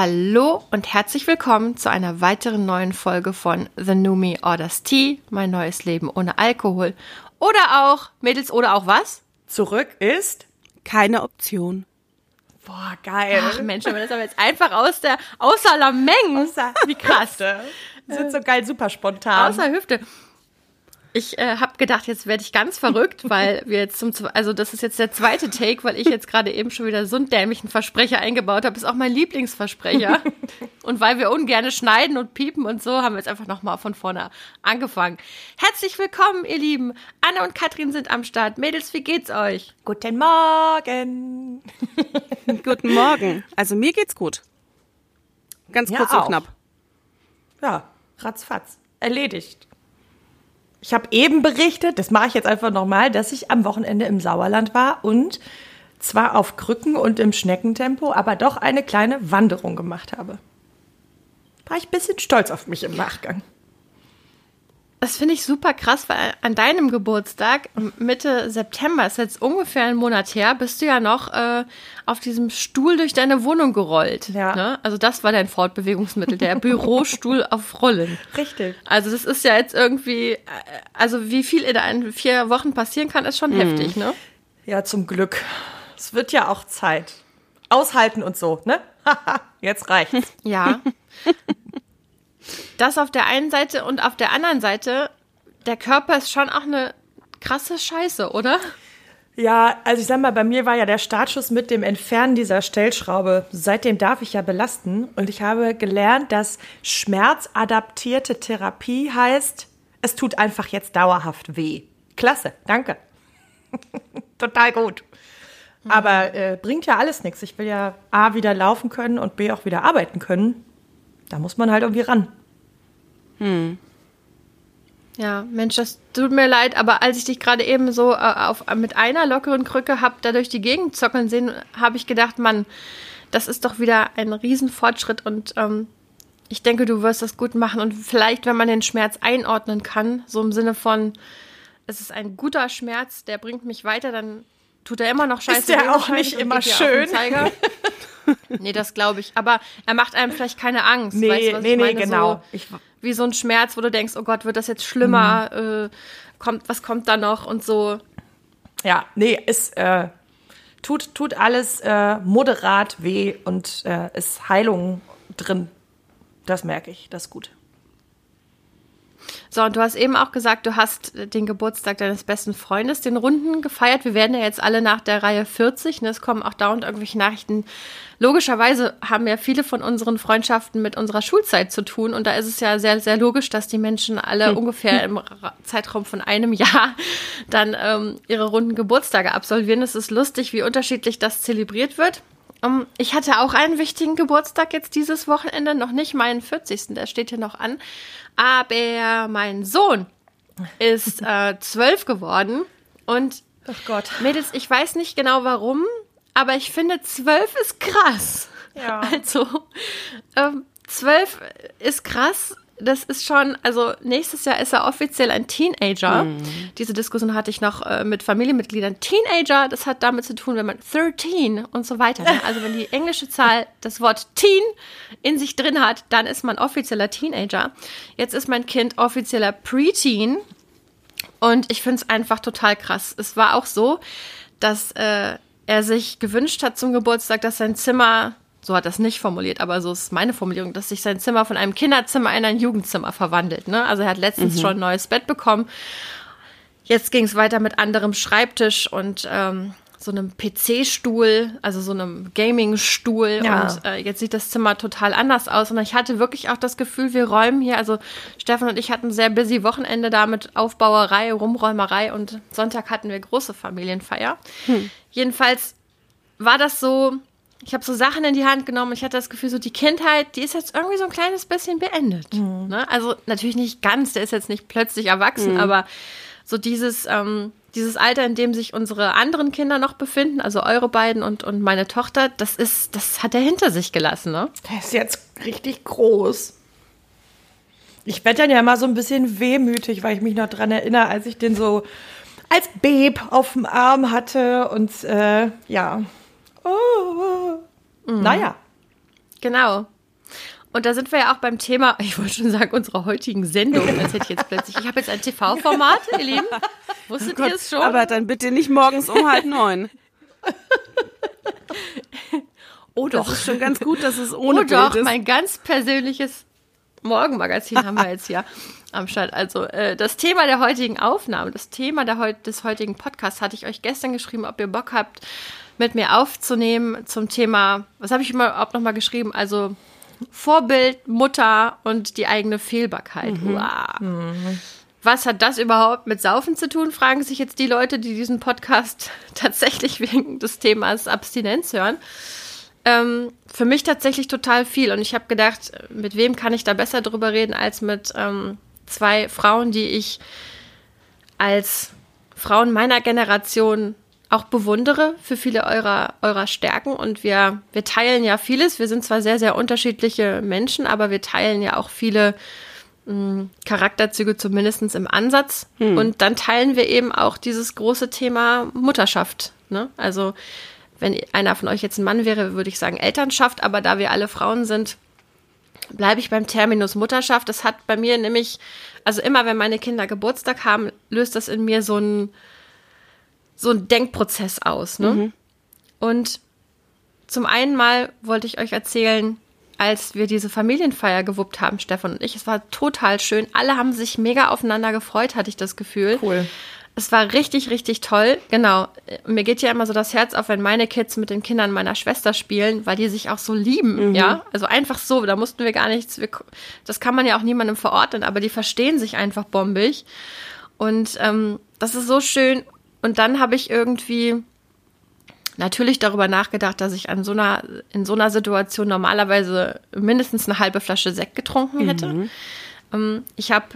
Hallo und herzlich willkommen zu einer weiteren neuen Folge von The Numi Orders Tea, mein neues Leben ohne Alkohol. Oder auch, Mädels, oder auch was? Zurück ist keine Option. Boah, geil. Ach Mensch, wenn das aber jetzt einfach aus der, außer Lameng. Außer Wie krass. Das wird so geil, super spontan. Außer Hüfte. Ich äh, habe gedacht, jetzt werde ich ganz verrückt, weil wir jetzt zum, also das ist jetzt der zweite Take, weil ich jetzt gerade eben schon wieder so einen dämlichen Versprecher eingebaut habe. Ist auch mein Lieblingsversprecher. und weil wir ungern schneiden und piepen und so, haben wir jetzt einfach nochmal von vorne angefangen. Herzlich willkommen, ihr Lieben. Anne und Katrin sind am Start. Mädels, wie geht's euch? Guten Morgen. Guten Morgen. Also mir geht's gut. Ganz kurz ja, und knapp. Ja, ratzfatz. Erledigt. Ich habe eben berichtet, das mache ich jetzt einfach nochmal, dass ich am Wochenende im Sauerland war und zwar auf Krücken und im Schneckentempo, aber doch eine kleine Wanderung gemacht habe. War ich ein bisschen stolz auf mich im Nachgang. Das finde ich super krass, weil an deinem Geburtstag, Mitte September, ist jetzt ungefähr ein Monat her, bist du ja noch äh, auf diesem Stuhl durch deine Wohnung gerollt. Ja. Ne? Also das war dein Fortbewegungsmittel, der Bürostuhl auf Rollen. Richtig. Also das ist ja jetzt irgendwie, äh, also wie viel in vier Wochen passieren kann, ist schon mhm. heftig, ne? Ja, zum Glück. Es wird ja auch Zeit. Aushalten und so, ne? jetzt reicht's. Ja. Das auf der einen Seite und auf der anderen Seite, der Körper ist schon auch eine krasse Scheiße, oder? Ja, also ich sag mal, bei mir war ja der Startschuss mit dem Entfernen dieser Stellschraube. Seitdem darf ich ja belasten. Und ich habe gelernt, dass schmerzadaptierte Therapie heißt, es tut einfach jetzt dauerhaft weh. Klasse, danke. Total gut. Aber äh, bringt ja alles nichts. Ich will ja A wieder laufen können und B auch wieder arbeiten können. Da muss man halt irgendwie ran. Hm. Ja, Mensch, das tut mir leid, aber als ich dich gerade eben so äh, auf, mit einer lockeren Krücke hab da durch die Gegend zockeln sehen, habe ich gedacht, Mann, das ist doch wieder ein Riesenfortschritt und ähm, ich denke, du wirst das gut machen und vielleicht, wenn man den Schmerz einordnen kann, so im Sinne von, es ist ein guter Schmerz, der bringt mich weiter, dann tut er immer noch scheiße. Ist der auch nicht immer schön? nee, das glaube ich. Aber er macht einem vielleicht keine Angst. Nee, weißt du, nee, nee, genau. So, ich, wie so ein Schmerz, wo du denkst, oh Gott, wird das jetzt schlimmer? Mhm. Äh, kommt, was kommt da noch und so. Ja, nee, es äh, tut, tut alles äh, moderat weh und äh, ist Heilung drin. Das merke ich, das ist gut. So, und du hast eben auch gesagt, du hast den Geburtstag deines besten Freundes, den Runden gefeiert. Wir werden ja jetzt alle nach der Reihe 40. Ne? Es kommen auch dauernd irgendwelche Nachrichten. Logischerweise haben ja viele von unseren Freundschaften mit unserer Schulzeit zu tun. Und da ist es ja sehr, sehr logisch, dass die Menschen alle hm. ungefähr im Zeitraum von einem Jahr dann ähm, ihre runden Geburtstage absolvieren. Es ist lustig, wie unterschiedlich das zelebriert wird. Um, ich hatte auch einen wichtigen Geburtstag jetzt dieses Wochenende, noch nicht meinen 40. Der steht hier noch an. Aber mein Sohn ist äh, zwölf geworden und oh Gott. Mädels, ich weiß nicht genau warum, aber ich finde zwölf ist krass. Ja. Also ähm, zwölf ist krass das ist schon, also nächstes Jahr ist er offiziell ein Teenager. Mhm. Diese Diskussion hatte ich noch äh, mit Familienmitgliedern. Teenager, das hat damit zu tun, wenn man 13 und so weiter. Ne? Also wenn die englische Zahl das Wort Teen in sich drin hat, dann ist man offizieller Teenager. Jetzt ist mein Kind offizieller Preteen. Und ich finde es einfach total krass. Es war auch so, dass äh, er sich gewünscht hat zum Geburtstag, dass sein Zimmer so hat das nicht formuliert, aber so ist meine Formulierung, dass sich sein Zimmer von einem Kinderzimmer in ein Jugendzimmer verwandelt. Ne? Also er hat letztens mhm. schon ein neues Bett bekommen. Jetzt ging es weiter mit anderem Schreibtisch und ähm, so einem PC-Stuhl, also so einem Gaming-Stuhl. Ja. Und äh, jetzt sieht das Zimmer total anders aus. Und ich hatte wirklich auch das Gefühl, wir räumen hier. Also Stefan und ich hatten ein sehr busy Wochenende da mit Aufbauerei, Rumräumerei und Sonntag hatten wir große Familienfeier. Hm. Jedenfalls war das so, ich habe so Sachen in die Hand genommen. Ich hatte das Gefühl, so die Kindheit, die ist jetzt irgendwie so ein kleines bisschen beendet. Mhm. Ne? Also natürlich nicht ganz, der ist jetzt nicht plötzlich erwachsen, mhm. aber so dieses, ähm, dieses Alter, in dem sich unsere anderen Kinder noch befinden, also eure beiden und, und meine Tochter, das ist, das hat er hinter sich gelassen, ne? Der ist jetzt richtig groß. Ich werde dann ja mal so ein bisschen wehmütig, weil ich mich noch dran erinnere, als ich den so als Babe auf dem Arm hatte und äh, ja, oh, mhm. naja. Genau. Und da sind wir ja auch beim Thema, ich wollte schon sagen, unserer heutigen Sendung. Als hätte ich jetzt plötzlich, ich habe jetzt ein TV-Format, ihr Lieben. Wusstet oh Gott, ihr es schon? Aber dann bitte nicht morgens um halb neun. oh doch. Das ist schon ganz gut, dass es ohne Oh doch, ist. mein ganz persönliches Morgenmagazin haben wir jetzt hier am Start. Also äh, das Thema der heutigen Aufnahme, das Thema der, des heutigen Podcasts hatte ich euch gestern geschrieben, ob ihr Bock habt, mit mir aufzunehmen zum Thema, was habe ich überhaupt nochmal geschrieben? Also Vorbild, Mutter und die eigene Fehlbarkeit. Mhm. Wow. Mhm. Was hat das überhaupt mit Saufen zu tun, fragen sich jetzt die Leute, die diesen Podcast tatsächlich wegen des Themas Abstinenz hören. Ähm, für mich tatsächlich total viel. Und ich habe gedacht, mit wem kann ich da besser drüber reden als mit ähm, zwei Frauen, die ich als Frauen meiner Generation auch bewundere für viele eurer, eurer Stärken. Und wir, wir teilen ja vieles. Wir sind zwar sehr, sehr unterschiedliche Menschen, aber wir teilen ja auch viele mh, hm, Charakterzüge, zumindest im Ansatz. Hm. Und dann teilen wir eben auch dieses große Thema Mutterschaft. Ne? Also wenn einer von euch jetzt ein Mann wäre, würde ich sagen Elternschaft, aber da wir alle Frauen sind, bleibe ich beim Terminus Mutterschaft. Das hat bei mir nämlich, also immer wenn meine Kinder Geburtstag haben, löst das in mir so ein so ein Denkprozess aus. Ne? Mhm. Und zum einen mal wollte ich euch erzählen, als wir diese Familienfeier gewuppt haben, Stefan und ich. Es war total schön. Alle haben sich mega aufeinander gefreut, hatte ich das Gefühl. Cool. Es war richtig, richtig toll. Genau. Mir geht ja immer so das Herz auf, wenn meine Kids mit den Kindern meiner Schwester spielen, weil die sich auch so lieben, mhm. ja. Also einfach so, da mussten wir gar nichts, wir, das kann man ja auch niemandem verordnen, aber die verstehen sich einfach bombig. Und ähm, das ist so schön. Und dann habe ich irgendwie natürlich darüber nachgedacht, dass ich an so einer, in so einer Situation normalerweise mindestens eine halbe Flasche Sekt getrunken hätte. Mhm. Ähm, ich habe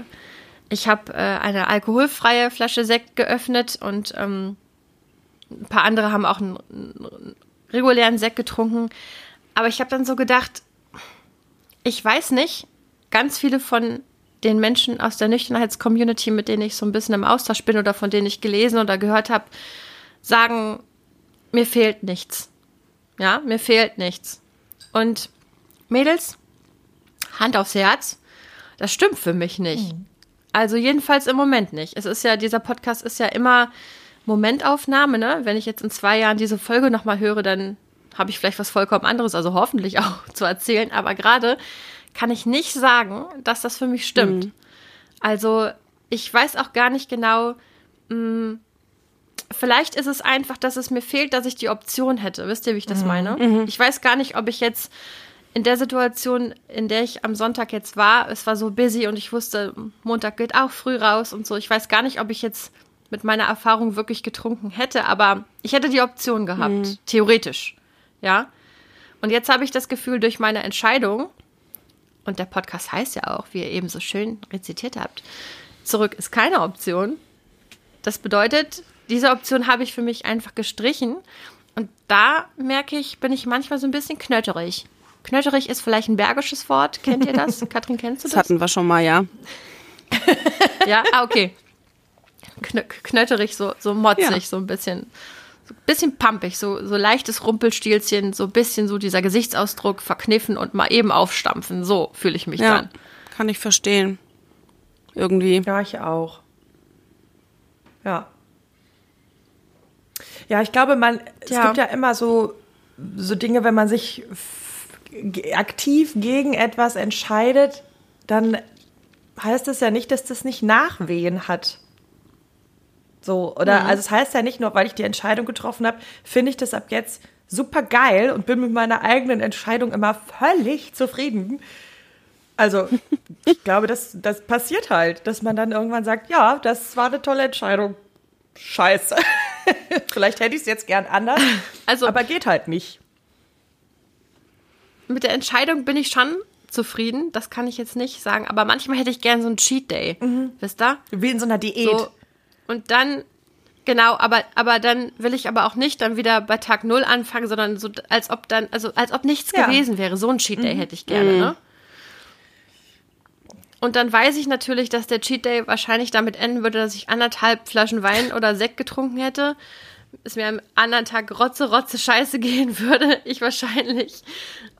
ich hab, äh, eine alkoholfreie Flasche Sekt geöffnet und ähm, ein paar andere haben auch einen, einen regulären Sekt getrunken. Aber ich habe dann so gedacht, ich weiß nicht, ganz viele von den Menschen aus der Nüchternheitscommunity, mit denen ich so ein bisschen im Austausch bin oder von denen ich gelesen oder gehört habe, sagen, mir fehlt nichts. Ja, mir fehlt nichts. Und Mädels, Hand aufs Herz, das stimmt für mich nicht. Mhm. Also jedenfalls im Moment nicht. Es ist ja, dieser Podcast ist ja immer Momentaufnahme, ne? Wenn ich jetzt in zwei Jahren diese Folge nochmal höre, dann habe ich vielleicht was vollkommen anderes, also hoffentlich auch zu erzählen. Aber gerade kann ich nicht sagen, dass das für mich stimmt. Mhm. Also ich weiß auch gar nicht genau, mh, mm, vielleicht ist es einfach, dass es mir fehlt, dass ich die Option hätte. Wisst ihr, wie ich das mhm. meine? Mhm. Ich weiß gar nicht, ob ich jetzt in der Situation, in der ich am Sonntag jetzt war, es war so busy und ich wusste, Montag geht auch früh raus und so. Ich weiß gar nicht, ob ich jetzt mit meiner Erfahrung wirklich getrunken hätte, aber ich hätte die Option gehabt, mhm. theoretisch. Ja. Und jetzt habe ich das Gefühl, durch meine Entscheidung, und der Podcast heißt ja auch, wie ihr eben so schön rezitiert habt, zurück ist keine Option. Das bedeutet, diese Option habe ich für mich einfach gestrichen. Und da merke ich, bin ich manchmal so ein bisschen knötterig. Knötterig ist vielleicht ein bergisches Wort. Kennt ihr das? Katrin, kennst du das? Das hatten wir schon mal, ja. ja, ah, okay. Knö knötterig, so, so motzig, ja. so ein bisschen so ein bisschen pumpig, so, so leichtes Rumpelstilzchen, so ein bisschen so dieser Gesichtsausdruck verkniffen und mal eben aufstampfen. So fühle ich mich ja, dann. Kann ich verstehen. Irgendwie. Ja, ich auch. Ja. Ja, ich glaube, man, es ja. gibt ja immer so, so Dinge, wenn man sich aktiv gegen etwas entscheidet, dann heißt es ja nicht, dass das nicht Nachwehen hat. So, oder, mhm. also es das heißt ja nicht nur, weil ich die Entscheidung getroffen habe, finde ich das ab jetzt super geil und bin mit meiner eigenen Entscheidung immer völlig zufrieden. Also, ich glaube, das, das passiert halt, dass man dann irgendwann sagt, ja, das war eine tolle Entscheidung. Scheiße. Vielleicht hätte ich es jetzt gern anders, also, aber geht halt nicht. Mit der Entscheidung bin ich schon zufrieden, das kann ich jetzt nicht sagen, aber manchmal hätte ich gern so einen Cheat Day, mhm. wisst ihr? Wie in so einer Diät. So, und dann, genau, aber, aber dann will ich aber auch nicht dann wieder bei Tag Null anfangen, sondern so, als ob dann, also als ob nichts ja. gewesen wäre. So ein Cheat Day mhm. hätte ich gerne, mhm. ne? Und dann weiß ich natürlich, dass der Cheat Day wahrscheinlich damit enden würde, dass ich anderthalb Flaschen Wein oder Sekt getrunken hätte. Es mir am anderen Tag rotze, rotze Scheiße gehen würde. Ich wahrscheinlich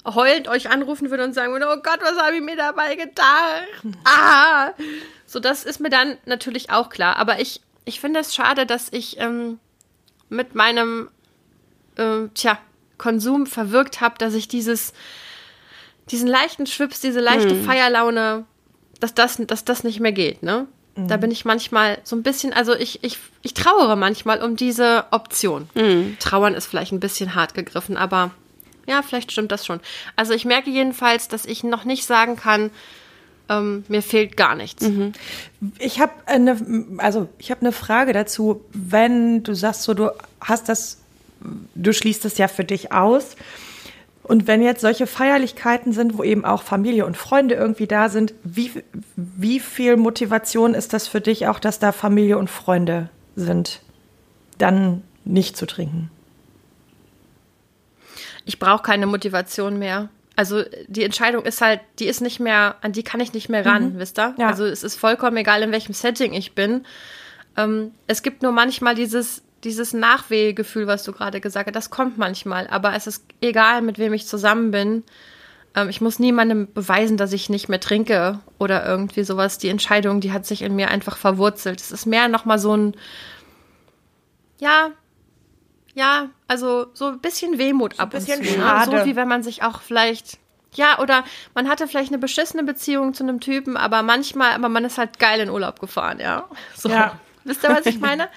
heulend euch anrufen würde und sagen würde, oh Gott, was habe ich mir dabei gedacht? Ah! So, das ist mir dann natürlich auch klar. Aber ich, ich finde es schade, dass ich ähm, mit meinem, äh, tja, Konsum verwirkt habe, dass ich dieses, diesen leichten Schwips, diese leichte hm. Feierlaune, dass das, dass das nicht mehr geht, ne? Mhm. Da bin ich manchmal so ein bisschen, also ich, ich, ich trauere manchmal um diese Option. Mhm. Trauern ist vielleicht ein bisschen hart gegriffen, aber ja, vielleicht stimmt das schon. Also ich merke jedenfalls, dass ich noch nicht sagen kann, ähm, mir fehlt gar nichts. Mhm. Ich habe eine, also ich habe eine Frage dazu. Wenn du sagst, so du hast das, du schließt es ja für dich aus. Und wenn jetzt solche Feierlichkeiten sind, wo eben auch Familie und Freunde irgendwie da sind, wie, wie viel Motivation ist das für dich auch, dass da Familie und Freunde sind, dann nicht zu trinken? Ich brauche keine Motivation mehr. Also die Entscheidung ist halt, die ist nicht mehr, an die kann ich nicht mehr ran, mhm. wisst ihr? Ja. Also es ist vollkommen egal, in welchem Setting ich bin. Ähm, es gibt nur manchmal dieses, dieses Nachwehgefühl, was du gerade gesagt hast, das kommt manchmal, aber es ist egal, mit wem ich zusammen bin. Ähm, ich muss niemandem beweisen, dass ich nicht mehr trinke oder irgendwie sowas. Die Entscheidung, die hat sich in mir einfach verwurzelt. Es ist mehr nochmal so ein, ja, ja, also so ein bisschen Wehmut so ab und zu. Ne? Schade. So wie wenn man sich auch vielleicht ja, oder man hatte vielleicht eine beschissene Beziehung zu einem Typen, aber manchmal, aber man ist halt geil in Urlaub gefahren, ja. So. Ja. Wisst ihr, was ich meine?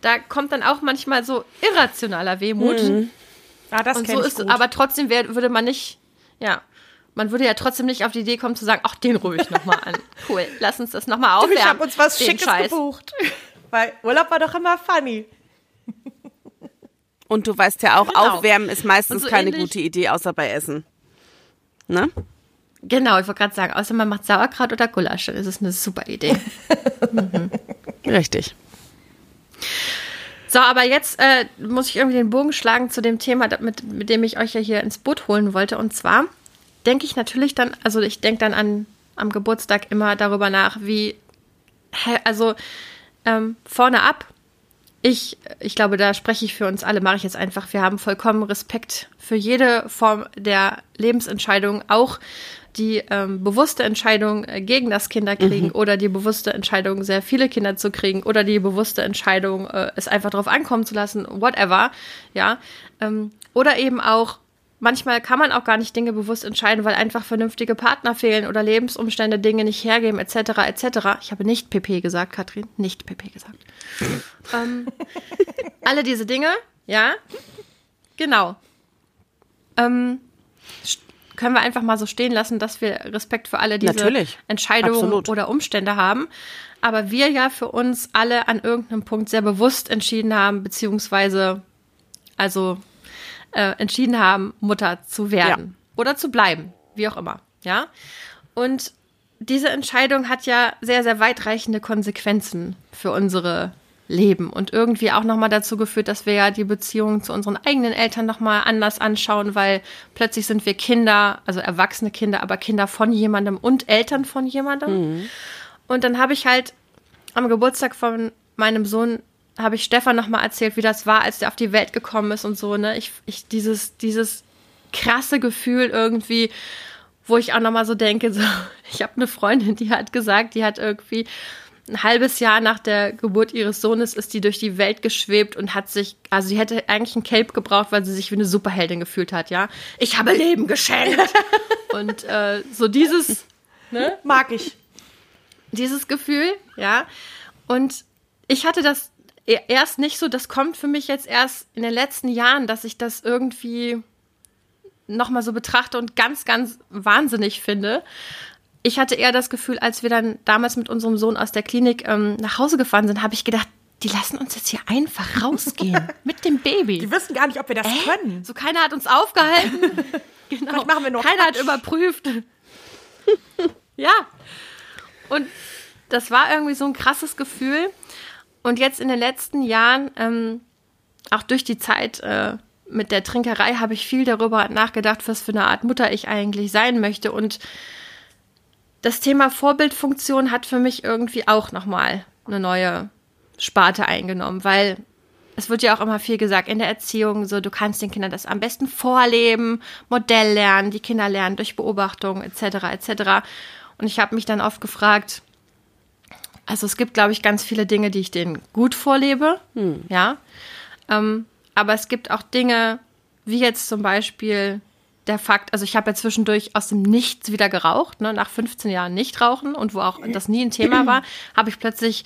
da kommt dann auch manchmal so irrationaler Wehmut. Mhm. Ah, das und so ist, gut. aber trotzdem wär, würde man nicht, ja, man würde ja trotzdem nicht auf die Idee kommen zu sagen, ach, den rufe ich nochmal an. Cool, lass uns das nochmal aufwärmen. Ich habe uns was Schickes Scheiß. gebucht. Weil Urlaub war doch immer funny. Und du weißt ja auch, genau. aufwärmen ist meistens so keine gute Idee, außer bei Essen. Ne? Genau, ich wollte gerade sagen, außer man macht Sauerkraut oder Gulasch, dann ist es eine super Idee. mhm. Richtig. So, aber jetzt äh, muss ich irgendwie den Bogen schlagen zu dem Thema, mit, mit dem ich euch ja hier ins Boot holen wollte. Und zwar denke ich natürlich dann, also ich denke dann an am Geburtstag immer darüber nach, wie, also ähm, vorne ab, ich, ich glaube, da spreche ich für uns alle, mache ich jetzt einfach. Wir haben vollkommen Respekt für jede Form der Lebensentscheidung, auch die ähm, bewusste Entscheidung äh, gegen das Kinderkriegen mhm. oder die bewusste Entscheidung, sehr viele Kinder zu kriegen oder die bewusste Entscheidung, äh, es einfach drauf ankommen zu lassen, whatever, ja. Ähm, oder eben auch, manchmal kann man auch gar nicht Dinge bewusst entscheiden, weil einfach vernünftige Partner fehlen oder Lebensumstände Dinge nicht hergeben, etc., etc. Ich habe nicht PP gesagt, Katrin, nicht PP gesagt. ähm, alle diese Dinge, ja, genau. Ähm, können wir einfach mal so stehen lassen, dass wir Respekt für alle diese Natürlich. Entscheidungen Absolut. oder Umstände haben. Aber wir ja für uns alle an irgendeinem Punkt sehr bewusst entschieden haben, beziehungsweise also äh, entschieden haben, Mutter zu werden ja. oder zu bleiben, wie auch immer. Ja. Und diese Entscheidung hat ja sehr, sehr weitreichende Konsequenzen für unsere leben und irgendwie auch nochmal dazu geführt, dass wir ja die Beziehung zu unseren eigenen Eltern nochmal anders anschauen, weil plötzlich sind wir Kinder, also erwachsene Kinder, aber Kinder von jemandem und Eltern von jemandem. Mhm. Und dann habe ich halt am Geburtstag von meinem Sohn habe ich Stefan nochmal erzählt, wie das war, als der auf die Welt gekommen ist und so, ne? Ich, ich dieses, dieses krasse Gefühl irgendwie, wo ich auch nochmal so denke, so, ich habe eine Freundin, die hat gesagt, die hat irgendwie ein halbes Jahr nach der Geburt ihres Sohnes ist die durch die Welt geschwebt und hat sich, also sie hätte eigentlich ein Cape gebraucht, weil sie sich wie eine Superheldin gefühlt hat, ja. Ich habe Leben geschenkt. und äh, so dieses, ne? Mag ich. Dieses Gefühl, ja. Und ich hatte das erst nicht so, das kommt für mich jetzt erst in den letzten Jahren, dass ich das irgendwie nochmal so betrachte und ganz, ganz wahnsinnig finde ich hatte eher das Gefühl, als wir dann damals mit unserem Sohn aus der Klinik ähm, nach Hause gefahren sind, habe ich gedacht, die lassen uns jetzt hier einfach rausgehen mit dem Baby. Die wissen gar nicht, ob wir das äh? können. So keiner hat uns aufgehalten. genau. machen wir noch keiner Quatsch. hat überprüft. ja. Und das war irgendwie so ein krasses Gefühl. Und jetzt in den letzten Jahren, ähm, auch durch die Zeit äh, mit der Trinkerei, habe ich viel darüber nachgedacht, was für eine Art Mutter ich eigentlich sein möchte. Und das Thema Vorbildfunktion hat für mich irgendwie auch nochmal eine neue Sparte eingenommen, weil es wird ja auch immer viel gesagt in der Erziehung, so du kannst den Kindern das am besten vorleben, Modell lernen, die Kinder lernen durch Beobachtung etc. etc. Und ich habe mich dann oft gefragt, also es gibt, glaube ich, ganz viele Dinge, die ich denen gut vorlebe, hm. ja. Ähm, aber es gibt auch Dinge, wie jetzt zum Beispiel der Fakt, also ich habe ja zwischendurch aus dem Nichts wieder geraucht, ne, nach 15 Jahren nicht rauchen und wo auch das nie ein Thema war, habe ich plötzlich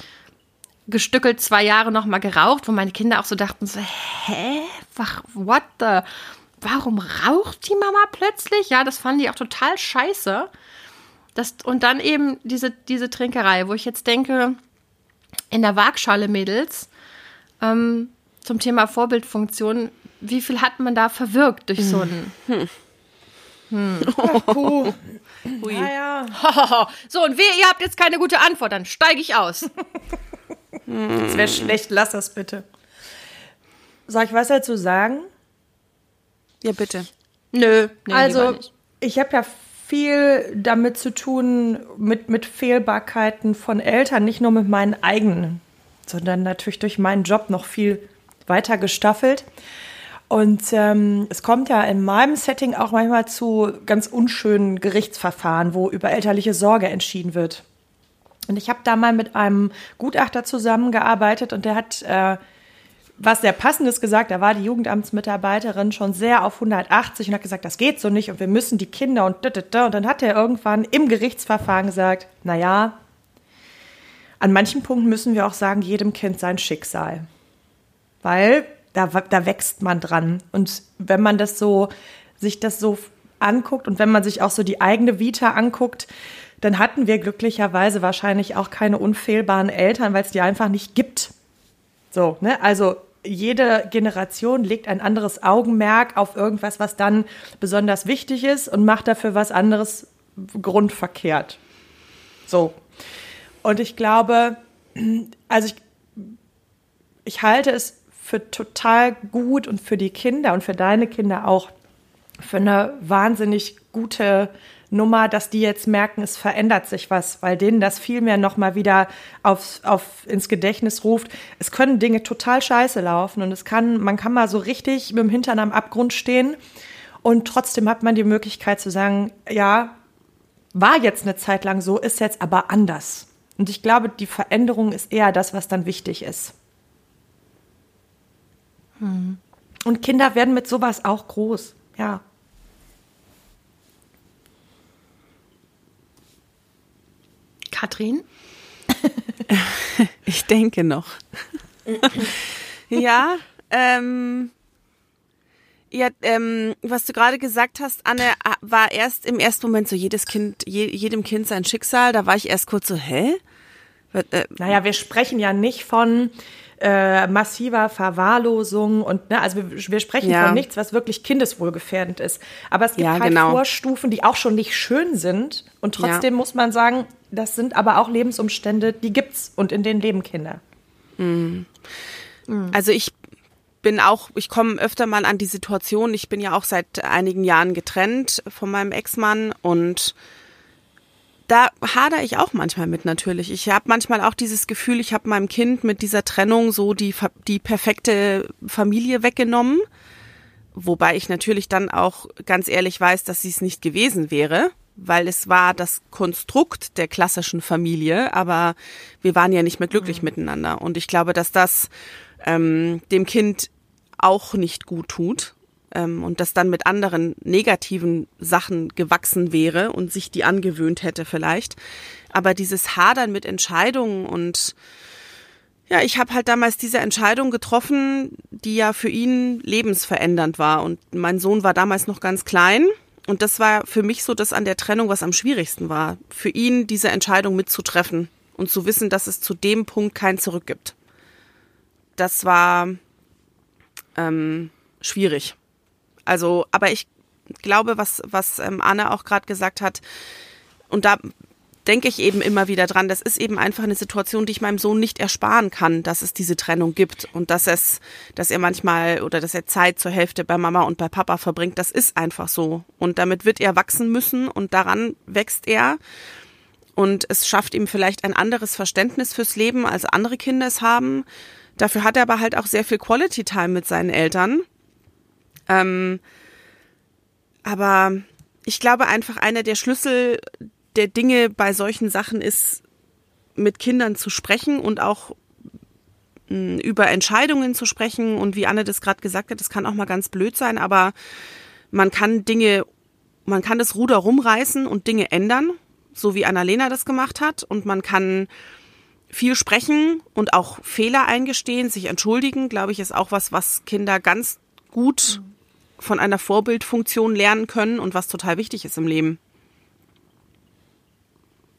gestückelt zwei Jahre nochmal geraucht, wo meine Kinder auch so dachten so, hä, what the, warum raucht die Mama plötzlich? Ja, das fanden die auch total scheiße. Das, und dann eben diese, diese Trinkerei, wo ich jetzt denke, in der Waagschale Mädels, ähm, zum Thema Vorbildfunktion, wie viel hat man da verwirkt durch so einen. Hm. Hm. Oh, Ui. Ja, ja. so, und wehe, ihr habt jetzt keine gute Antwort, dann steige ich aus. Das wäre schlecht, lass das bitte. Soll ich was dazu sagen? Ja, bitte. Nö, nee, also ich habe ja viel damit zu tun, mit, mit Fehlbarkeiten von Eltern, nicht nur mit meinen eigenen, sondern natürlich durch meinen Job noch viel weiter gestaffelt. Und ähm, es kommt ja in meinem Setting auch manchmal zu ganz unschönen Gerichtsverfahren, wo über elterliche Sorge entschieden wird. Und ich habe da mal mit einem Gutachter zusammengearbeitet und der hat äh, was sehr Passendes gesagt. Da war die Jugendamtsmitarbeiterin schon sehr auf 180 und hat gesagt, das geht so nicht und wir müssen die Kinder und da, da, Und dann hat er irgendwann im Gerichtsverfahren gesagt, na ja, an manchen Punkten müssen wir auch sagen, jedem Kind sein Schicksal. Weil da, da wächst man dran. Und wenn man das so, sich das so anguckt und wenn man sich auch so die eigene Vita anguckt, dann hatten wir glücklicherweise wahrscheinlich auch keine unfehlbaren Eltern, weil es die einfach nicht gibt. So, ne? Also jede Generation legt ein anderes Augenmerk auf irgendwas, was dann besonders wichtig ist und macht dafür was anderes grundverkehrt. So. Und ich glaube, also ich, ich halte es für total gut und für die Kinder und für deine Kinder auch für eine wahnsinnig gute Nummer, dass die jetzt merken, es verändert sich was, weil denen das viel mehr nochmal wieder auf, auf, ins Gedächtnis ruft. Es können Dinge total scheiße laufen und es kann, man kann mal so richtig mit dem Hintern am Abgrund stehen und trotzdem hat man die Möglichkeit zu sagen, ja, war jetzt eine Zeit lang so, ist jetzt aber anders. Und ich glaube, die Veränderung ist eher das, was dann wichtig ist. Hm. Und Kinder werden mit sowas auch groß, ja. Katrin? ich denke noch. ja, ähm, ja, ähm, was du gerade gesagt hast, Anne, war erst im ersten Moment so jedes Kind, je, jedem Kind sein Schicksal. Da war ich erst kurz so, hä? Äh, naja, wir sprechen ja nicht von äh, massiver Verwahrlosung und ne, also wir, wir sprechen ja. von nichts, was wirklich kindeswohlgefährdend ist. Aber es gibt ja, halt genau. Vorstufen, die auch schon nicht schön sind und trotzdem ja. muss man sagen, das sind aber auch Lebensumstände, die gibt's und in denen leben Kinder. Mhm. Also ich bin auch, ich komme öfter mal an die Situation, ich bin ja auch seit einigen Jahren getrennt von meinem Ex-Mann und da hader ich auch manchmal mit natürlich. Ich habe manchmal auch dieses Gefühl, ich habe meinem Kind mit dieser Trennung so die, die perfekte Familie weggenommen. Wobei ich natürlich dann auch ganz ehrlich weiß, dass sie es nicht gewesen wäre, weil es war das Konstrukt der klassischen Familie, aber wir waren ja nicht mehr glücklich mhm. miteinander. Und ich glaube, dass das ähm, dem Kind auch nicht gut tut ähm, und das dann mit anderen negativen Sachen gewachsen wäre und sich die angewöhnt hätte vielleicht. Aber dieses Hadern mit Entscheidungen und ja, ich habe halt damals diese Entscheidung getroffen, die ja für ihn lebensverändernd war. Und mein Sohn war damals noch ganz klein. Und das war für mich so das an der Trennung, was am schwierigsten war. Für ihn diese Entscheidung mitzutreffen und zu wissen, dass es zu dem Punkt kein Zurück gibt. Das war ähm, schwierig. Also, aber ich glaube, was, was ähm, Anne auch gerade gesagt hat, und da denke ich eben immer wieder dran, das ist eben einfach eine Situation, die ich meinem Sohn nicht ersparen kann, dass es diese Trennung gibt und dass es, dass er manchmal oder dass er Zeit zur Hälfte bei Mama und bei Papa verbringt. Das ist einfach so. Und damit wird er wachsen müssen und daran wächst er. Und es schafft ihm vielleicht ein anderes Verständnis fürs Leben, als andere Kinder es haben. Dafür hat er aber halt auch sehr viel Quality Time mit seinen Eltern. Ähm, aber ich glaube einfach, einer der Schlüssel der Dinge bei solchen Sachen ist, mit Kindern zu sprechen und auch mh, über Entscheidungen zu sprechen. Und wie Anne das gerade gesagt hat, das kann auch mal ganz blöd sein, aber man kann Dinge, man kann das Ruder rumreißen und Dinge ändern, so wie Annalena das gemacht hat. Und man kann viel sprechen und auch Fehler eingestehen, sich entschuldigen, glaube ich, ist auch was, was Kinder ganz gut von einer Vorbildfunktion lernen können und was total wichtig ist im Leben.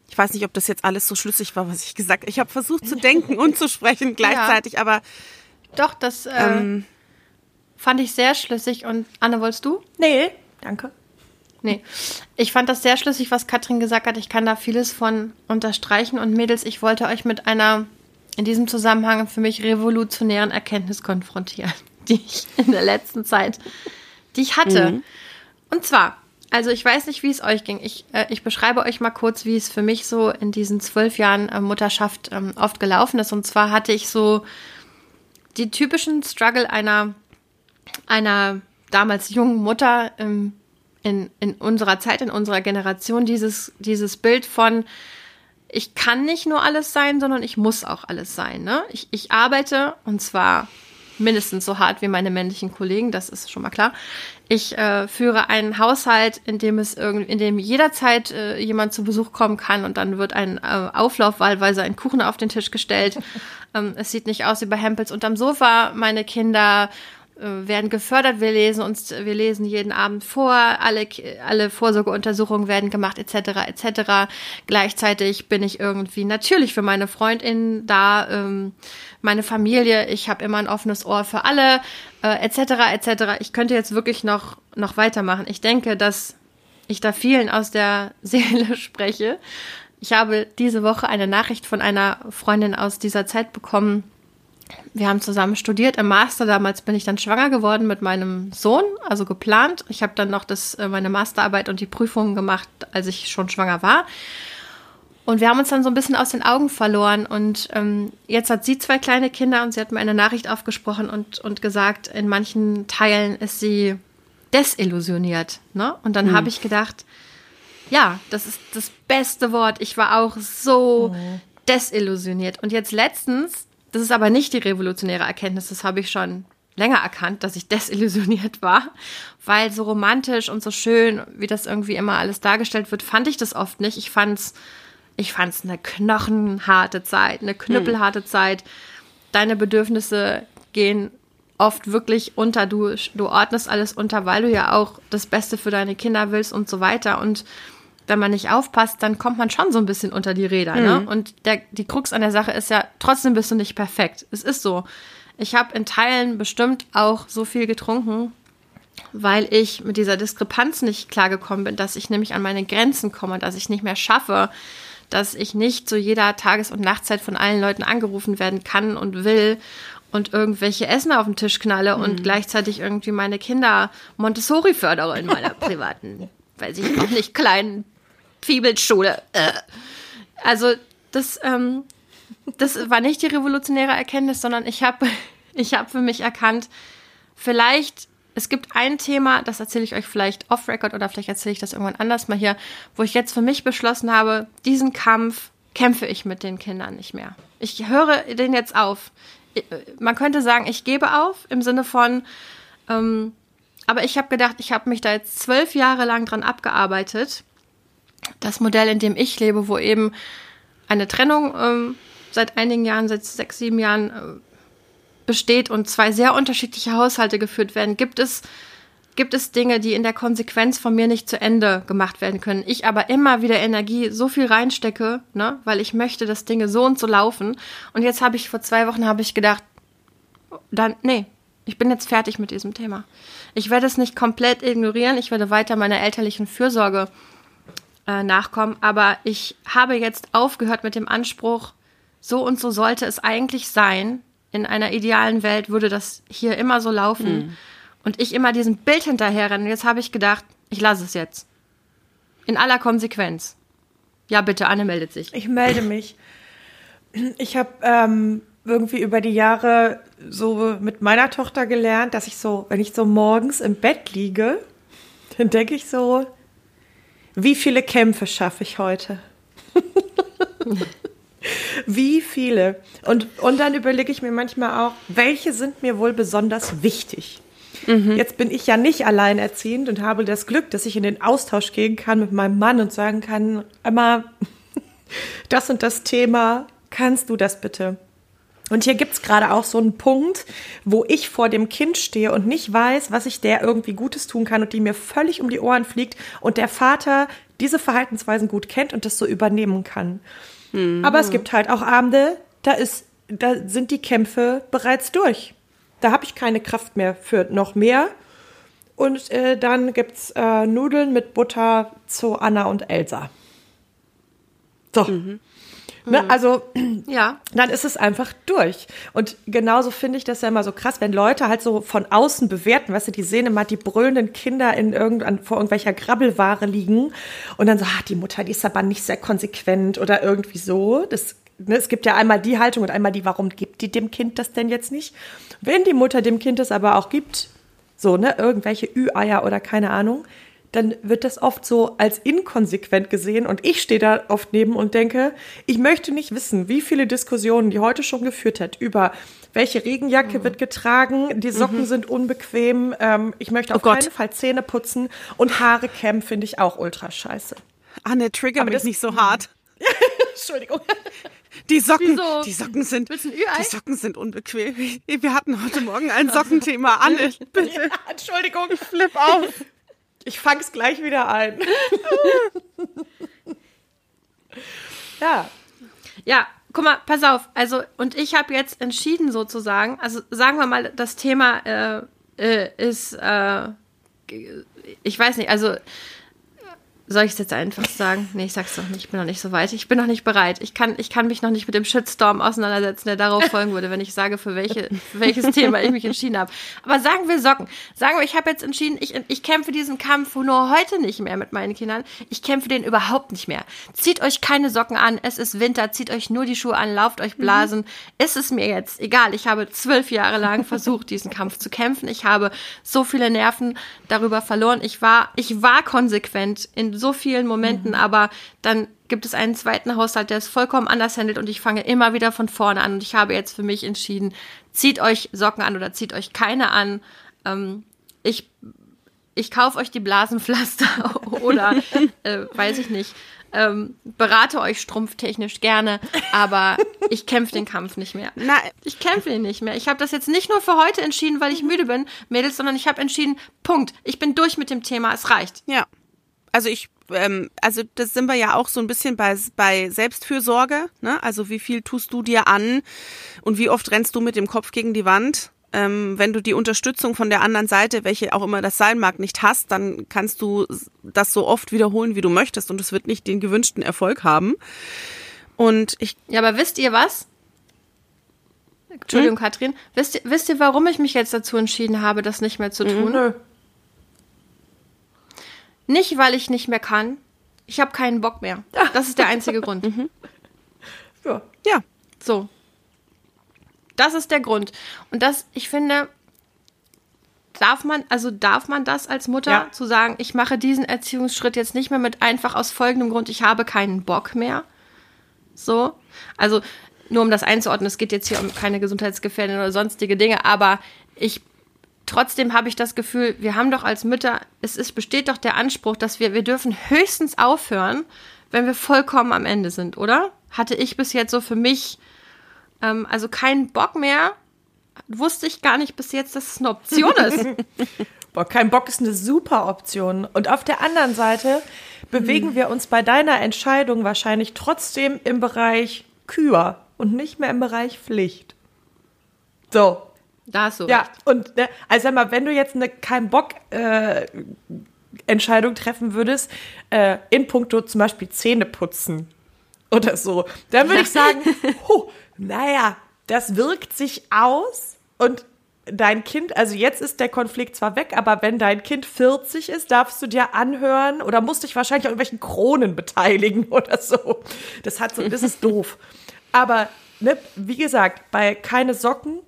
Ich weiß nicht, ob das jetzt alles so schlüssig war, was ich gesagt habe. Ich habe versucht zu denken und zu sprechen gleichzeitig, ja. aber. Doch, das äh, ähm, fand ich sehr schlüssig. Und Anne, wolltest du? Nee, danke. Nee. Ich fand das sehr schlüssig, was Katrin gesagt hat. Ich kann da vieles von unterstreichen. Und Mädels, ich wollte euch mit einer in diesem Zusammenhang für mich revolutionären Erkenntnis konfrontieren, die ich in der letzten Zeit, die ich hatte. Mhm. Und zwar, also ich weiß nicht, wie es euch ging. Ich, äh, ich beschreibe euch mal kurz, wie es für mich so in diesen zwölf Jahren äh, Mutterschaft ähm, oft gelaufen ist. Und zwar hatte ich so die typischen Struggle einer, einer damals jungen Mutter im in, in unserer Zeit, in unserer Generation dieses, dieses Bild von, ich kann nicht nur alles sein, sondern ich muss auch alles sein. Ne? Ich, ich arbeite und zwar mindestens so hart wie meine männlichen Kollegen, das ist schon mal klar. Ich äh, führe einen Haushalt, in dem es irgendwie, in dem jederzeit äh, jemand zu Besuch kommen kann und dann wird ein äh, Auflauf wahlweise ein Kuchen auf den Tisch gestellt. ähm, es sieht nicht aus wie bei Hempels unterm Sofa. Meine Kinder werden gefördert. Wir lesen uns, wir lesen jeden Abend vor. Alle, alle Vorsorgeuntersuchungen werden gemacht, etc., etc. Gleichzeitig bin ich irgendwie natürlich für meine Freundin da, ähm, meine Familie. Ich habe immer ein offenes Ohr für alle, äh, etc., etc. Ich könnte jetzt wirklich noch noch weitermachen. Ich denke, dass ich da vielen aus der Seele spreche. Ich habe diese Woche eine Nachricht von einer Freundin aus dieser Zeit bekommen wir haben zusammen studiert im Master. Damals bin ich dann schwanger geworden mit meinem Sohn, also geplant. Ich habe dann noch das, äh, meine Masterarbeit und die Prüfungen gemacht, als ich schon schwanger war. Und wir haben uns dann so ein bisschen aus den Augen verloren. Und ähm, jetzt hat sie zwei kleine Kinder und sie hat mir eine Nachricht aufgesprochen und, und gesagt, in manchen Teilen ist sie desillusioniert. Ne? Und dann mhm. habe ich gedacht, ja, das ist das beste Wort. Ich war auch so mhm. desillusioniert. Und jetzt letztens das ist aber nicht die revolutionäre Erkenntnis, das habe ich schon länger erkannt, dass ich desillusioniert war, weil so romantisch und so schön, wie das irgendwie immer alles dargestellt wird, fand ich das oft nicht. Ich fand's, ich fand's eine knochenharte Zeit, eine knüppelharte hm. Zeit. Deine Bedürfnisse gehen oft wirklich unter. Du, du ordnest alles unter, weil du ja auch das Beste für deine Kinder willst und so weiter. Und wenn man nicht aufpasst, dann kommt man schon so ein bisschen unter die Räder. Ne? Mhm. Ne? Und der, die Krux an der Sache ist ja, trotzdem bist du nicht perfekt. Es ist so. Ich habe in Teilen bestimmt auch so viel getrunken, weil ich mit dieser Diskrepanz nicht klargekommen bin, dass ich nämlich an meine Grenzen komme, dass ich nicht mehr schaffe, dass ich nicht zu jeder Tages- und Nachtzeit von allen Leuten angerufen werden kann und will und irgendwelche Essen auf den Tisch knalle mhm. und gleichzeitig irgendwie meine Kinder Montessori fördere in meiner privaten, weiß ich auch nicht, kleinen Fiebelschule. Äh. Also das, ähm, das war nicht die revolutionäre Erkenntnis, sondern ich habe ich hab für mich erkannt, vielleicht, es gibt ein Thema, das erzähle ich euch vielleicht off-Record oder vielleicht erzähle ich das irgendwann anders mal hier, wo ich jetzt für mich beschlossen habe, diesen Kampf kämpfe ich mit den Kindern nicht mehr. Ich höre den jetzt auf. Man könnte sagen, ich gebe auf im Sinne von, ähm, aber ich habe gedacht, ich habe mich da jetzt zwölf Jahre lang dran abgearbeitet das Modell, in dem ich lebe, wo eben eine Trennung ähm, seit einigen Jahren, seit sechs, sieben Jahren äh, besteht und zwei sehr unterschiedliche Haushalte geführt werden, gibt es, gibt es Dinge, die in der Konsequenz von mir nicht zu Ende gemacht werden können. Ich aber immer wieder Energie so viel reinstecke, ne, weil ich möchte, dass Dinge so und so laufen. Und jetzt habe ich vor zwei Wochen habe ich gedacht, dann, nee, ich bin jetzt fertig mit diesem Thema. Ich werde es nicht komplett ignorieren. Ich werde weiter meiner elterlichen Fürsorge äh, nachkommen. Aber ich habe jetzt aufgehört mit dem Anspruch, so und so sollte es eigentlich sein. In einer idealen Welt würde das hier immer so laufen. Mhm. Und ich immer diesem Bild hinterherrennen. Jetzt habe ich gedacht, ich lasse es jetzt. In aller Konsequenz. Ja, bitte, Anne meldet sich. Ich melde mich. Ich habe ähm, irgendwie über die Jahre so mit meiner Tochter gelernt, dass ich so, wenn ich so morgens im Bett liege, dann denke ich so, wie viele Kämpfe schaffe ich heute? wie viele? Und, und dann überlege ich mir manchmal auch, welche sind mir wohl besonders wichtig? Mhm. Jetzt bin ich ja nicht alleinerziehend und habe das Glück, dass ich in den Austausch gehen kann mit meinem Mann und sagen kann, Emma, das und das Thema, kannst du das bitte? Und hier gibt's gerade auch so einen Punkt, wo ich vor dem Kind stehe und nicht weiß, was ich der irgendwie Gutes tun kann und die mir völlig um die Ohren fliegt und der Vater diese Verhaltensweisen gut kennt und das so übernehmen kann. Mhm. Aber es gibt halt auch Abende, da ist, da sind die Kämpfe bereits durch. Da habe ich keine Kraft mehr für noch mehr. Und äh, dann gibt's äh, Nudeln mit Butter zu Anna und Elsa. So. Mhm. Ne, mhm. also, ja. dann ist es einfach durch. Und genauso finde ich das ja immer so krass, wenn Leute halt so von außen bewerten, weißt du, die sehen immer die brüllenden Kinder in irgendein, vor irgendwelcher Grabbelware liegen und dann so, ah, die Mutter, die ist aber nicht sehr konsequent oder irgendwie so. Das, ne, es gibt ja einmal die Haltung und einmal die, warum gibt die dem Kind das denn jetzt nicht? Wenn die Mutter dem Kind das aber auch gibt, so, ne, irgendwelche Ü-Eier oder keine Ahnung, dann wird das oft so als inkonsequent gesehen und ich stehe da oft neben und denke, ich möchte nicht wissen, wie viele Diskussionen die heute schon geführt hat über welche Regenjacke mhm. wird getragen, die Socken mhm. sind unbequem, ähm, ich möchte auf oh keinen Fall Zähne putzen und Haare kämmen finde ich auch ultra scheiße. Anne, trigger Aber mich das, nicht so hart. Entschuldigung. Die Socken, Wieso? die Socken sind, die Socken sind unbequem. Wir hatten heute Morgen ein Sockenthema. Anne, bitte. Ja, Entschuldigung. Ich flipp auf. Ich fang's gleich wieder ein. ja. Ja, guck mal, pass auf. Also, und ich habe jetzt entschieden sozusagen, also sagen wir mal, das Thema äh, äh, ist, äh, ich weiß nicht, also soll ich es jetzt einfach sagen? Nee, ich sag's doch nicht. Ich bin noch nicht so weit. Ich bin noch nicht bereit. Ich kann, ich kann mich noch nicht mit dem Shitstorm auseinandersetzen, der darauf folgen würde, wenn ich sage, für, welche, für welches Thema ich mich entschieden habe. Aber sagen wir Socken. Sagen wir, ich habe jetzt entschieden, ich, ich kämpfe diesen Kampf nur heute nicht mehr mit meinen Kindern. Ich kämpfe den überhaupt nicht mehr. Zieht euch keine Socken an. Es ist Winter. Zieht euch nur die Schuhe an. Lauft euch Blasen. Mhm. Ist es mir jetzt egal. Ich habe zwölf Jahre lang versucht, diesen Kampf zu kämpfen. Ich habe so viele Nerven darüber verloren. Ich war, ich war konsequent in so vielen Momenten, mhm. aber dann gibt es einen zweiten Haushalt, der es vollkommen anders handelt und ich fange immer wieder von vorne an und ich habe jetzt für mich entschieden, zieht euch Socken an oder zieht euch keine an. Ähm, ich ich kaufe euch die Blasenpflaster oder äh, weiß ich nicht. Ähm, berate euch strumpftechnisch gerne, aber ich kämpfe den Kampf nicht mehr. Na, ich kämpfe ihn nicht mehr. Ich habe das jetzt nicht nur für heute entschieden, weil ich müde bin, Mädels, sondern ich habe entschieden, Punkt. Ich bin durch mit dem Thema, es reicht. Ja. Also ich ähm, also das sind wir ja auch so ein bisschen bei, bei Selbstfürsorge. Ne? Also wie viel tust du dir an und wie oft rennst du mit dem Kopf gegen die Wand? Ähm, wenn du die Unterstützung von der anderen Seite, welche auch immer das sein mag, nicht hast, dann kannst du das so oft wiederholen, wie du möchtest und es wird nicht den gewünschten Erfolg haben. Und ich. Ja, aber wisst ihr was? Entschuldigung, hm? Katrin. Wisst ihr, wisst ihr, warum ich mich jetzt dazu entschieden habe, das nicht mehr zu tun? Mhm. Nicht, weil ich nicht mehr kann. Ich habe keinen Bock mehr. Das ist der einzige Grund. Mhm. Ja. Ja. So. Das ist der Grund. Und das, ich finde, darf man, also darf man das als Mutter ja. zu sagen, ich mache diesen Erziehungsschritt jetzt nicht mehr mit einfach aus folgendem Grund, ich habe keinen Bock mehr. So. Also, nur um das einzuordnen, es geht jetzt hier um keine Gesundheitsgefährdung oder sonstige Dinge, aber ich trotzdem habe ich das Gefühl, wir haben doch als Mütter, es ist, besteht doch der Anspruch, dass wir, wir dürfen höchstens aufhören, wenn wir vollkommen am Ende sind, oder? Hatte ich bis jetzt so für mich, ähm, also keinen Bock mehr, wusste ich gar nicht bis jetzt, dass es eine Option ist. Boah, kein Bock ist eine super Option. Und auf der anderen Seite bewegen hm. wir uns bei deiner Entscheidung wahrscheinlich trotzdem im Bereich Kür und nicht mehr im Bereich Pflicht. So, da hast du ja, recht. und ne, also sag mal, wenn du jetzt eine kein Bock äh, Entscheidung treffen würdest, äh, in puncto zum Beispiel Zähne putzen oder so, dann würde ich sagen, huh, naja, das wirkt sich aus und dein Kind, also jetzt ist der Konflikt zwar weg, aber wenn dein Kind 40 ist, darfst du dir anhören oder musst dich wahrscheinlich an irgendwelchen Kronen beteiligen oder so. Das hat so, das ist doof. Aber ne, wie gesagt, bei keine Socken,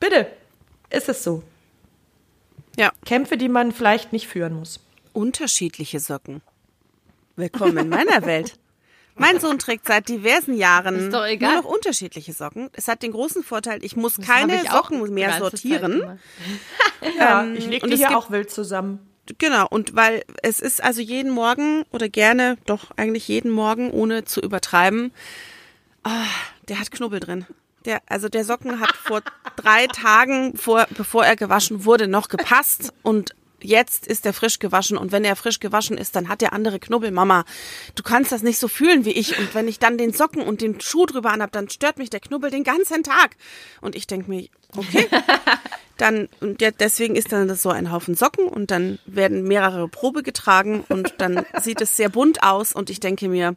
bitte, ist es so. Ja. Kämpfe, die man vielleicht nicht führen muss. Unterschiedliche Socken. Willkommen in meiner Welt. Mein Sohn trägt seit diversen Jahren nur noch unterschiedliche Socken. Es hat den großen Vorteil, ich muss das keine ich Socken mehr sortieren. ja, ähm, ich lege die hier auch wild zusammen. Genau, und weil es ist also jeden Morgen oder gerne, doch eigentlich jeden Morgen, ohne zu übertreiben, oh, der hat Knubbel drin. Der, also der Socken hat vor drei Tagen, vor, bevor er gewaschen wurde, noch gepasst. Und jetzt ist er frisch gewaschen. Und wenn er frisch gewaschen ist, dann hat er andere Knubbel, Mama. Du kannst das nicht so fühlen wie ich. Und wenn ich dann den Socken und den Schuh drüber anhab, dann stört mich der Knubbel den ganzen Tag. Und ich denke mir, okay, dann und deswegen ist dann das so ein Haufen Socken. Und dann werden mehrere Probe getragen. Und dann sieht es sehr bunt aus. Und ich denke mir,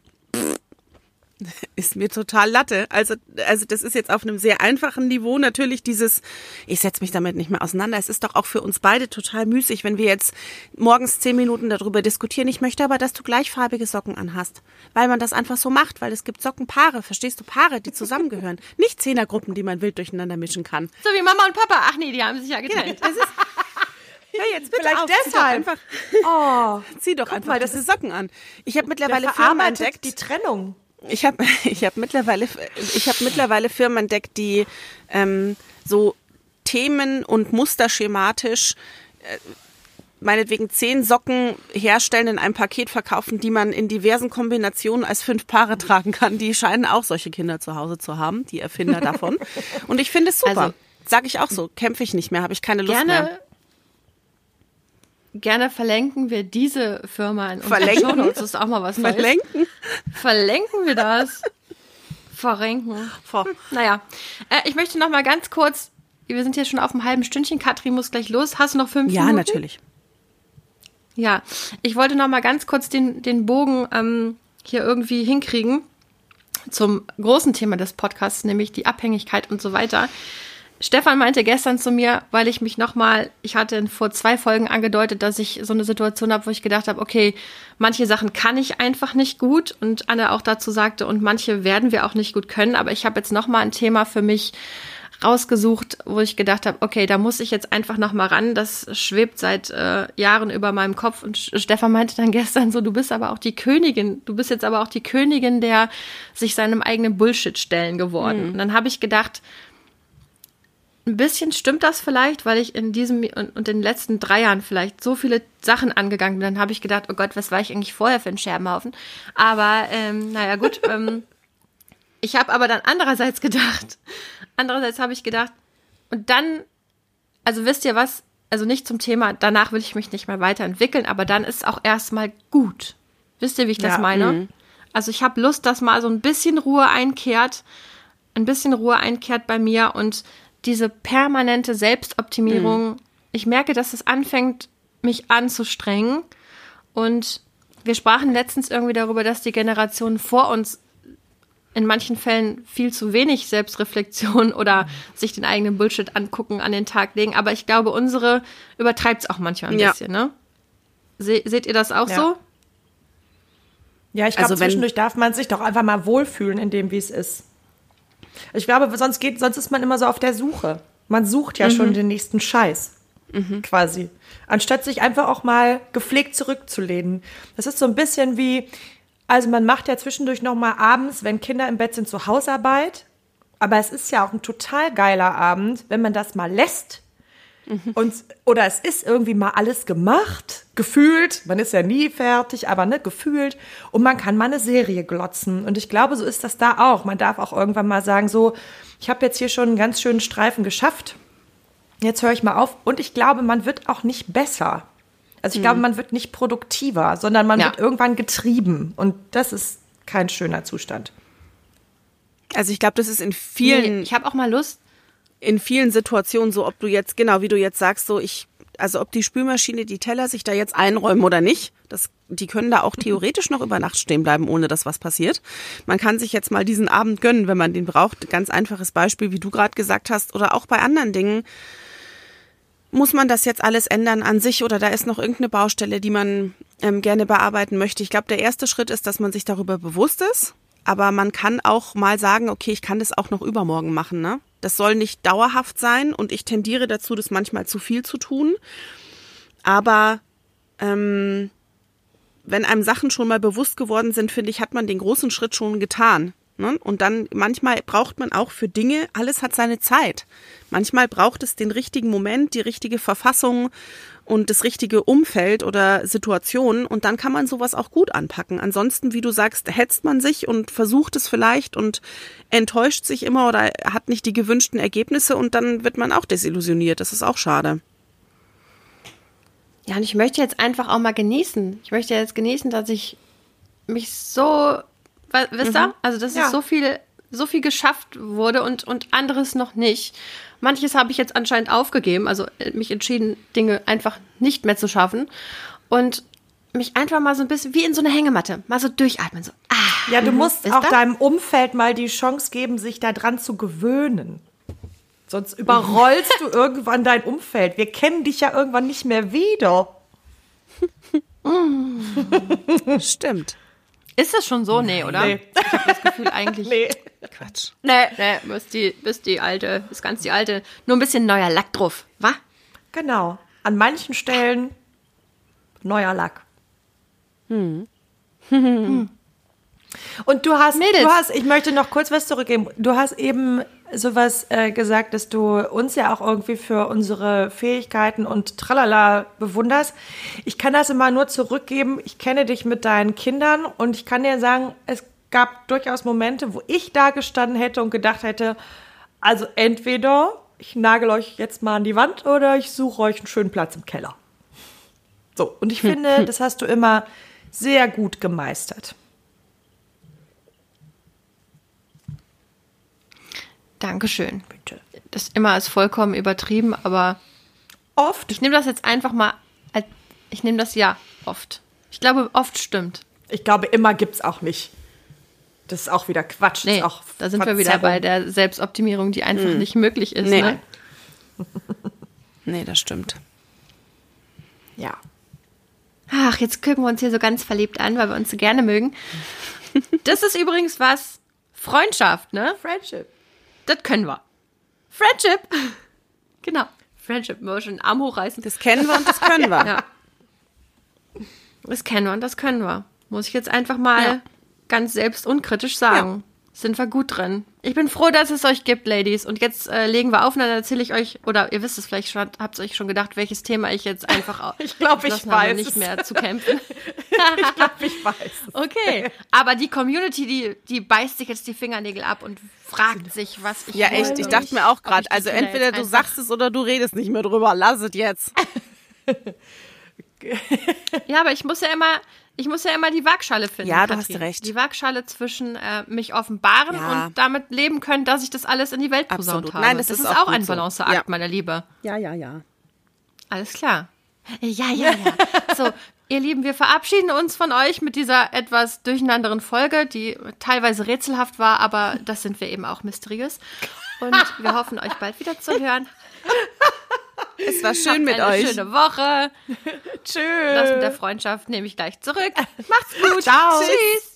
ist mir total Latte. Also, also das ist jetzt auf einem sehr einfachen Niveau natürlich dieses, ich setze mich damit nicht mehr auseinander. Es ist doch auch für uns beide total müßig, wenn wir jetzt morgens zehn Minuten darüber diskutieren. Ich möchte aber, dass du gleichfarbige Socken anhast, weil man das einfach so macht, weil es gibt Sockenpaare, verstehst du, Paare, die zusammengehören. Nicht Zehnergruppen, die man wild durcheinander mischen kann. So wie Mama und Papa. Ach nee, die haben sich ja getrennt. Genau, ja, jetzt bitte Vielleicht auf, deshalb. Zieh doch einfach, oh, zieh doch einfach mal, diese Socken an. Ich habe mittlerweile Firmen entdeckt. die Trennung. Ich habe ich hab mittlerweile, ich hab mittlerweile Firmen entdeckt, die ähm, so Themen und Muster schematisch äh, meinetwegen zehn Socken herstellen, in einem Paket verkaufen, die man in diversen Kombinationen als fünf Paare tragen kann. Die scheinen auch solche Kinder zu Hause zu haben, die Erfinder davon. Und ich finde es super. Also, Sag ich auch so, kämpfe ich nicht mehr, habe ich keine Lust gerne, mehr. Gerne verlinken wir diese Firma in unseren Verlenken? Das ist auch mal was Neues. Verlinken? Verlinken wir das? Verrenken. Vor. Naja, äh, ich möchte noch mal ganz kurz, wir sind hier schon auf einem halben Stündchen, Katrin muss gleich los. Hast du noch fünf ja, Minuten? Ja, natürlich. Ja, ich wollte noch mal ganz kurz den, den Bogen ähm, hier irgendwie hinkriegen zum großen Thema des Podcasts, nämlich die Abhängigkeit und so weiter. Stefan meinte gestern zu mir, weil ich mich nochmal, ich hatte vor zwei Folgen angedeutet, dass ich so eine Situation habe, wo ich gedacht habe, okay, manche Sachen kann ich einfach nicht gut und Anne auch dazu sagte, und manche werden wir auch nicht gut können, aber ich habe jetzt nochmal ein Thema für mich rausgesucht, wo ich gedacht habe, okay, da muss ich jetzt einfach nochmal ran. Das schwebt seit äh, Jahren über meinem Kopf. Und Stefan meinte dann gestern so, du bist aber auch die Königin, du bist jetzt aber auch die Königin der sich seinem eigenen Bullshit stellen geworden. Mhm. Und dann habe ich gedacht, ein bisschen stimmt das vielleicht, weil ich in diesem und, und den letzten drei Jahren vielleicht so viele Sachen angegangen bin. Dann habe ich gedacht, oh Gott, was war ich eigentlich vorher für ein Scherbenhaufen? Aber ähm, naja, gut. ähm, ich habe aber dann andererseits gedacht, andererseits habe ich gedacht, und dann, also wisst ihr was, also nicht zum Thema, danach will ich mich nicht mehr weiterentwickeln, aber dann ist auch erstmal gut. Wisst ihr, wie ich das ja, meine? Mh. Also ich habe Lust, dass mal so ein bisschen Ruhe einkehrt, ein bisschen Ruhe einkehrt bei mir und diese permanente Selbstoptimierung, mhm. ich merke, dass es anfängt, mich anzustrengen. Und wir sprachen letztens irgendwie darüber, dass die Generationen vor uns in manchen Fällen viel zu wenig Selbstreflexion oder mhm. sich den eigenen Bullshit angucken, an den Tag legen. Aber ich glaube, unsere übertreibt es auch manchmal ein ja. bisschen, ne? Se seht ihr das auch ja. so? Ja, ich glaube, also zwischendurch darf man sich doch einfach mal wohlfühlen in dem, wie es ist. Ich glaube, sonst geht, sonst ist man immer so auf der Suche. Man sucht ja mhm. schon den nächsten Scheiß. Mhm. Quasi. Anstatt sich einfach auch mal gepflegt zurückzulehnen. Das ist so ein bisschen wie, also man macht ja zwischendurch noch mal abends, wenn Kinder im Bett sind, zur Hausarbeit. Aber es ist ja auch ein total geiler Abend, wenn man das mal lässt Mhm. Und, oder es ist irgendwie mal alles gemacht, gefühlt. Man ist ja nie fertig, aber ne, gefühlt. Und man kann mal eine Serie glotzen. Und ich glaube, so ist das da auch. Man darf auch irgendwann mal sagen, so, ich habe jetzt hier schon einen ganz schönen Streifen geschafft. Jetzt höre ich mal auf. Und ich glaube, man wird auch nicht besser. Also ich mhm. glaube, man wird nicht produktiver, sondern man ja. wird irgendwann getrieben. Und das ist kein schöner Zustand. Also ich glaube, das ist in vielen. Nee, ich habe auch mal Lust, in vielen Situationen so, ob du jetzt, genau wie du jetzt sagst, so ich, also ob die Spülmaschine, die Teller sich da jetzt einräumen oder nicht, das, die können da auch theoretisch noch über Nacht stehen bleiben, ohne dass was passiert. Man kann sich jetzt mal diesen Abend gönnen, wenn man den braucht. Ganz einfaches Beispiel, wie du gerade gesagt hast, oder auch bei anderen Dingen. Muss man das jetzt alles ändern an sich oder da ist noch irgendeine Baustelle, die man ähm, gerne bearbeiten möchte? Ich glaube, der erste Schritt ist, dass man sich darüber bewusst ist aber man kann auch mal sagen, okay, ich kann das auch noch übermorgen machen, ne? Das soll nicht dauerhaft sein und ich tendiere dazu, das manchmal zu viel zu tun. Aber ähm, wenn einem Sachen schon mal bewusst geworden sind, finde ich, hat man den großen Schritt schon getan. Ne? Und dann manchmal braucht man auch für Dinge, alles hat seine Zeit. Manchmal braucht es den richtigen Moment, die richtige Verfassung und das richtige Umfeld oder Situation und dann kann man sowas auch gut anpacken. Ansonsten, wie du sagst, hetzt man sich und versucht es vielleicht und enttäuscht sich immer oder hat nicht die gewünschten Ergebnisse und dann wird man auch desillusioniert. Das ist auch schade. Ja, und ich möchte jetzt einfach auch mal genießen. Ich möchte jetzt genießen, dass ich mich so Wisst ihr? Mhm. Also, dass ja. es so viel, so viel geschafft wurde und, und anderes noch nicht. Manches habe ich jetzt anscheinend aufgegeben, also äh, mich entschieden, Dinge einfach nicht mehr zu schaffen. Und mich einfach mal so ein bisschen wie in so eine Hängematte, mal so durchatmen. So, ah, ja, du musst auch da? deinem Umfeld mal die Chance geben, sich daran zu gewöhnen. Sonst überrollst du irgendwann dein Umfeld. Wir kennen dich ja irgendwann nicht mehr wieder. Stimmt. Ist das schon so? Nee, oder? Nee. Ich habe das Gefühl eigentlich. Nee. Quatsch. Nee, nee, bis die, bis die alte, bis ganz die alte. Nur ein bisschen neuer Lack drauf, wa? Genau. An manchen Stellen neuer Lack. Hm. hm. Und du hast, Mädels. du hast, ich möchte noch kurz was zurückgeben. Du hast eben sowas äh, gesagt, dass du uns ja auch irgendwie für unsere Fähigkeiten und tralala bewunderst. Ich kann das immer nur zurückgeben. Ich kenne dich mit deinen Kindern und ich kann dir sagen, es gab durchaus Momente, wo ich da gestanden hätte und gedacht hätte, also entweder ich nagel euch jetzt mal an die Wand oder ich suche euch einen schönen Platz im Keller. So, und ich finde, das hast du immer sehr gut gemeistert. Dankeschön. Bitte. Das immer ist vollkommen übertrieben, aber oft. Ich nehme das jetzt einfach mal. Ich nehme das ja oft. Ich glaube, oft stimmt. Ich glaube, immer gibt es auch nicht. Das ist auch wieder Quatsch. Nee, auch da sind wir wieder bei der Selbstoptimierung, die einfach hm. nicht möglich ist. Nee. Ne? nee, das stimmt. Ja. Ach, jetzt gucken wir uns hier so ganz verliebt an, weil wir uns so gerne mögen. Das ist übrigens was. Freundschaft, ne? Friendship. Das können wir. Friendship. Genau. Friendship. Wenn wir schon den Arm hochreißen. Das kennen wir und das können wir. Ja. Das kennen wir und das können wir. Muss ich jetzt einfach mal ja. Ganz selbst unkritisch sagen. Ja sind wir gut drin. Ich bin froh, dass es euch gibt, Ladies. Und jetzt äh, legen wir auf und dann erzähle ich euch, oder ihr wisst es vielleicht schon, habt ihr euch schon gedacht, welches Thema ich jetzt einfach Ich glaube, ich weiß. nicht mehr zu kämpfen. ich glaube, ich weiß. Okay. Aber die Community, die, die beißt sich jetzt die Fingernägel ab und fragt sich, was ich Ja, echt. Ich dachte mir auch gerade, also entweder du sagst es oder du redest nicht mehr drüber. Lass es jetzt. ja, aber ich muss ja immer, ich muss ja immer die Waagschale finden. Ja, du Katrin. hast recht. Die Waagschale zwischen äh, mich offenbaren ja. und damit leben können, dass ich das alles in die Welt posaunt habe. Nein, das, das ist, ist auch, ein Balanceakt, ja. meiner Liebe. Ja, ja, ja. Alles klar. Ja, ja, ja. so, ihr Lieben, wir verabschieden uns von euch mit dieser etwas durcheinanderen Folge, die teilweise rätselhaft war, aber das sind wir eben auch mysteriös. Und wir hoffen, euch bald wieder zu hören. Es war schön Habt mit eine euch. Schöne Woche. Tschüss. Das mit der Freundschaft nehme ich gleich zurück. Macht's gut. Ciao. Tschüss.